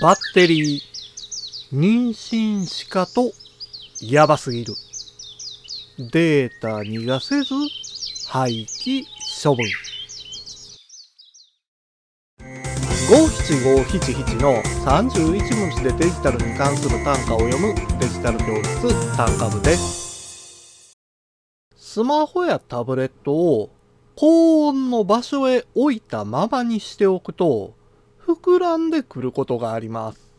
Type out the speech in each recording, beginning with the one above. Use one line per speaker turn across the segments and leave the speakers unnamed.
バッテリー、妊娠しかとやばすぎる。データ逃がせず廃棄処分。五七五七七の31文字でデジタルに関する単価を読むデジタル教室単価部です。スマホやタブレットを高温の場所へ置いたままにしておくと膨らんでくることがあります。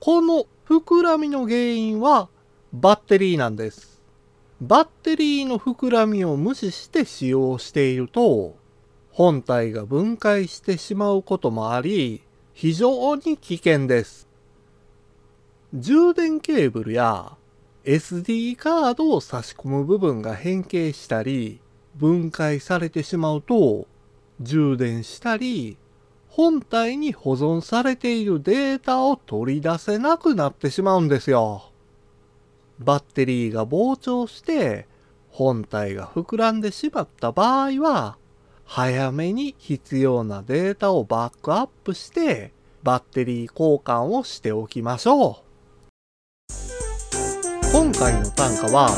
この膨らみの原因はバッテリーなんです。バッテリーの膨らみを無視して使用していると本体が分解してしまうこともあり非常に危険です。充電ケーブルや SD カードを差し込む部分が変形したり分解されてしまうと充電したり本体に保存されているデータを取り出せなくなってしまうんですよ。バッテリーが膨張して本体が膨らんでしまった場合は早めに必要なデータをバックアップしてバッテリー交換をしておきましょう。今回の単価は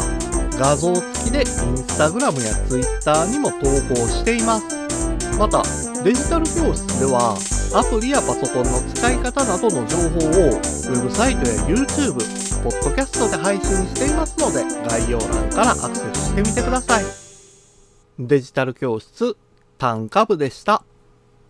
画像付きでインスタグラムやツイッターにも投稿しています。またデジタル教室ではアプリやパソコンの使い方などの情報をウェブサイトや YouTube、ポッドキャストで配信していますので概要欄からアクセスしてみてください。デジタル教室単価部でした。